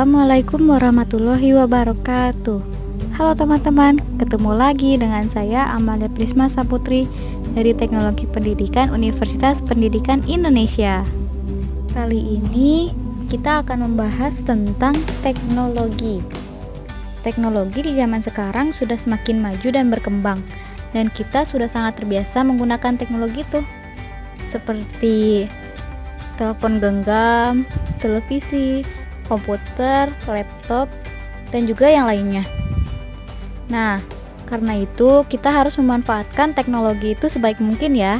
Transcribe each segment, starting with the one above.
Assalamualaikum warahmatullahi wabarakatuh. Halo teman-teman, ketemu lagi dengan saya Amalia Prisma Saputri dari Teknologi Pendidikan Universitas Pendidikan Indonesia. Kali ini kita akan membahas tentang teknologi. Teknologi di zaman sekarang sudah semakin maju dan berkembang dan kita sudah sangat terbiasa menggunakan teknologi itu seperti telepon genggam, televisi, komputer, laptop, dan juga yang lainnya. Nah, karena itu kita harus memanfaatkan teknologi itu sebaik mungkin ya.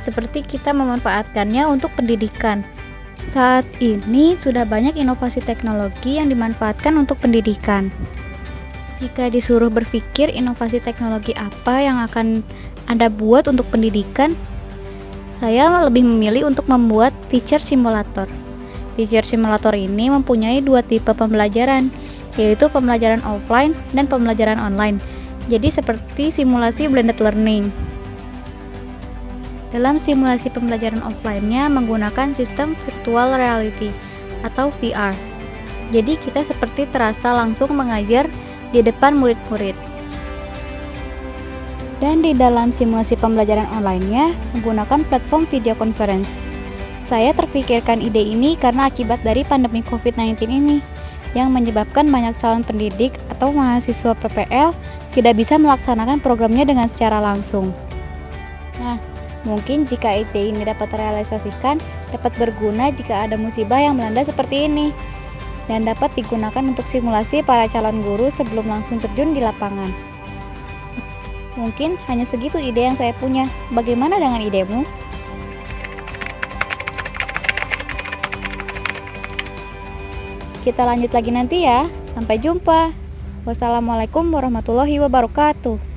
Seperti kita memanfaatkannya untuk pendidikan. Saat ini sudah banyak inovasi teknologi yang dimanfaatkan untuk pendidikan. Jika disuruh berpikir inovasi teknologi apa yang akan Anda buat untuk pendidikan, saya lebih memilih untuk membuat teacher simulator. Teacher Simulator ini mempunyai dua tipe pembelajaran, yaitu pembelajaran offline dan pembelajaran online. Jadi seperti simulasi blended learning. Dalam simulasi pembelajaran offline-nya menggunakan sistem virtual reality atau VR. Jadi kita seperti terasa langsung mengajar di depan murid-murid. Dan di dalam simulasi pembelajaran online-nya menggunakan platform video conference saya terpikirkan ide ini karena akibat dari pandemi COVID-19 ini yang menyebabkan banyak calon pendidik atau mahasiswa PPL tidak bisa melaksanakan programnya dengan secara langsung. Nah, mungkin jika ide ini dapat terrealisasikan, dapat berguna jika ada musibah yang melanda seperti ini dan dapat digunakan untuk simulasi para calon guru sebelum langsung terjun di lapangan. Mungkin hanya segitu ide yang saya punya. Bagaimana dengan idemu? Kita lanjut lagi nanti ya. Sampai jumpa. Wassalamualaikum warahmatullahi wabarakatuh.